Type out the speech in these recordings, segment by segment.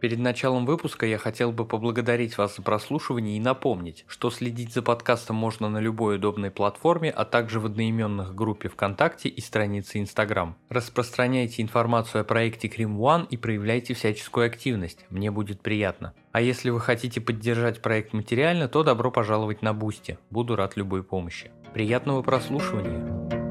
Перед началом выпуска я хотел бы поблагодарить вас за прослушивание и напомнить, что следить за подкастом можно на любой удобной платформе, а также в одноименных группе ВКонтакте и странице Инстаграм. Распространяйте информацию о проекте Crime One и проявляйте всяческую активность, мне будет приятно. А если вы хотите поддержать проект материально, то добро пожаловать на Бусти, буду рад любой помощи. Приятного прослушивания!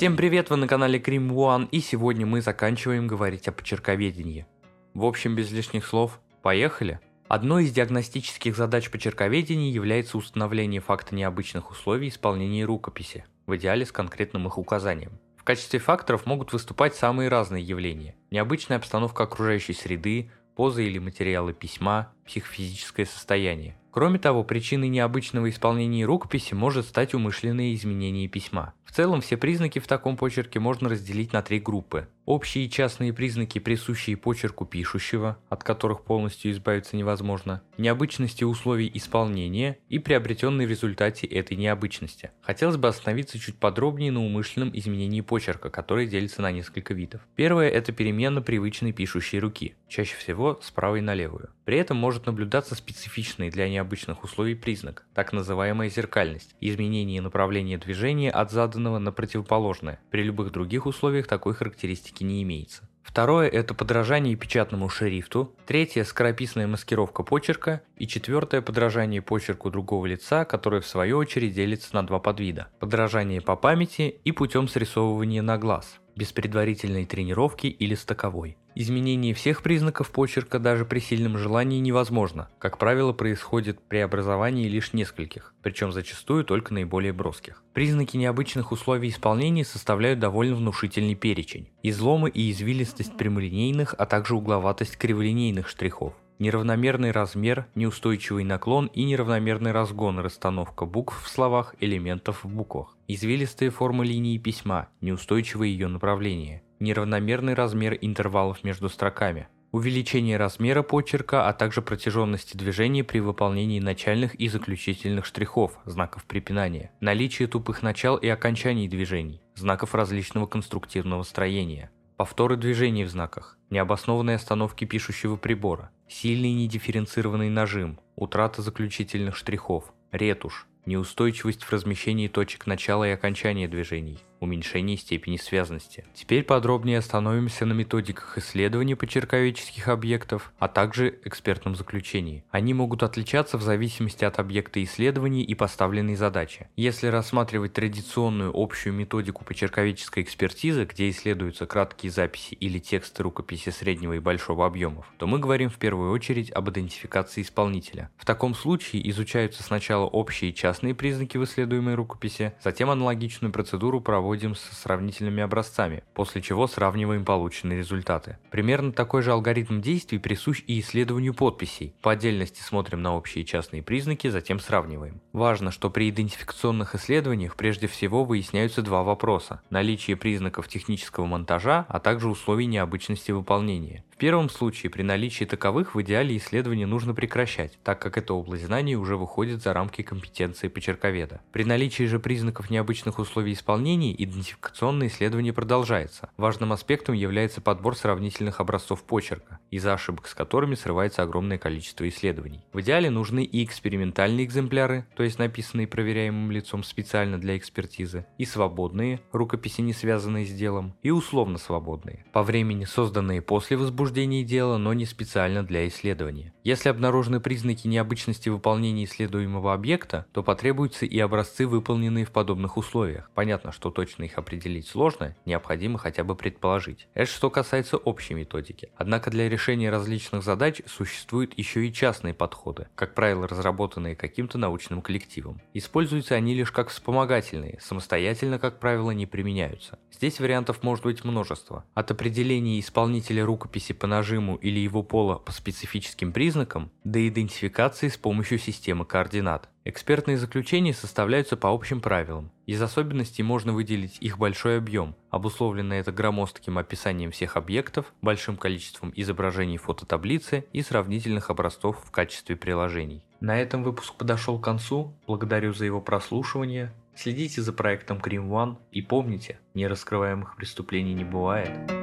Всем привет, вы на канале Cream One, и сегодня мы заканчиваем говорить о почерковедении. В общем, без лишних слов, поехали! Одной из диагностических задач почерковедения является установление факта необычных условий исполнения рукописи, в идеале с конкретным их указанием. В качестве факторов могут выступать самые разные явления. Необычная обстановка окружающей среды, позы или материалы письма, психофизическое состояние. Кроме того, причиной необычного исполнения рукописи может стать умышленное изменение письма. В целом, все признаки в таком почерке можно разделить на три группы. Общие и частные признаки, присущие почерку пишущего, от которых полностью избавиться невозможно, необычности условий исполнения и приобретенные в результате этой необычности. Хотелось бы остановиться чуть подробнее на умышленном изменении почерка, которое делится на несколько видов. Первое – это перемена привычной пишущей руки, чаще всего с правой на левую. При этом может наблюдаться специфичный для необычных условий признак, так называемая зеркальность, изменение направления движения от заданного на противоположное. При любых других условиях такой характеристики не имеется. Второе – это подражание печатному шрифту. Третье – скорописная маскировка почерка. И четвертое – подражание почерку другого лица, которое в свою очередь делится на два подвида. Подражание по памяти и путем срисовывания на глаз без предварительной тренировки или стаковой. Изменение всех признаков почерка даже при сильном желании невозможно. Как правило, происходит преобразование лишь нескольких, причем зачастую только наиболее броских. Признаки необычных условий исполнения составляют довольно внушительный перечень. Изломы и извилистость прямолинейных, а также угловатость криволинейных штрихов неравномерный размер, неустойчивый наклон и неравномерный разгон расстановка букв в словах, элементов в буквах, извилистые формы линии письма, неустойчивое ее направление, неравномерный размер интервалов между строками, увеличение размера почерка, а также протяженности движения при выполнении начальных и заключительных штрихов, знаков препинания, наличие тупых начал и окончаний движений, знаков различного конструктивного строения, повторы движений в знаках, необоснованные остановки пишущего прибора, сильный недифференцированный нажим, утрата заключительных штрихов, ретушь, неустойчивость в размещении точек начала и окончания движений, уменьшение степени связности. Теперь подробнее остановимся на методиках исследования почерковедческих объектов, а также экспертном заключении. Они могут отличаться в зависимости от объекта исследования и поставленной задачи. Если рассматривать традиционную общую методику почерковедческой экспертизы, где исследуются краткие записи или тексты рукописи среднего и большого объемов, то мы говорим в первую очередь об идентификации исполнителя. В таком случае изучаются сначала общие и частные признаки в исследуемой рукописи, затем аналогичную процедуру проводят проводим с сравнительными образцами, после чего сравниваем полученные результаты. Примерно такой же алгоритм действий присущ и исследованию подписей. По отдельности смотрим на общие и частные признаки, затем сравниваем. Важно, что при идентификационных исследованиях прежде всего выясняются два вопроса. Наличие признаков технического монтажа, а также условий необычности выполнения первом случае при наличии таковых в идеале исследование нужно прекращать, так как эта область знаний уже выходит за рамки компетенции почерковеда. При наличии же признаков необычных условий исполнения идентификационное исследование продолжается. Важным аспектом является подбор сравнительных образцов почерка, из-за ошибок с которыми срывается огромное количество исследований. В идеале нужны и экспериментальные экземпляры, то есть написанные проверяемым лицом специально для экспертизы, и свободные, рукописи не связанные с делом, и условно свободные, по времени созданные после возбуждения возбуждении дела, но не специально для исследования. Если обнаружены признаки необычности выполнения исследуемого объекта, то потребуются и образцы, выполненные в подобных условиях. Понятно, что точно их определить сложно, необходимо хотя бы предположить. Это что касается общей методики. Однако для решения различных задач существуют еще и частные подходы, как правило разработанные каким-то научным коллективом. Используются они лишь как вспомогательные, самостоятельно, как правило, не применяются. Здесь вариантов может быть множество. От определения исполнителя рукописи по нажиму или его пола по специфическим признакам, до идентификации с помощью системы координат. Экспертные заключения составляются по общим правилам. Из особенностей можно выделить их большой объем, обусловленный это громоздким описанием всех объектов, большим количеством изображений фототаблицы и сравнительных образцов в качестве приложений. На этом выпуск подошел к концу. Благодарю за его прослушивание. Следите за проектом Cream One и помните, нераскрываемых преступлений не бывает.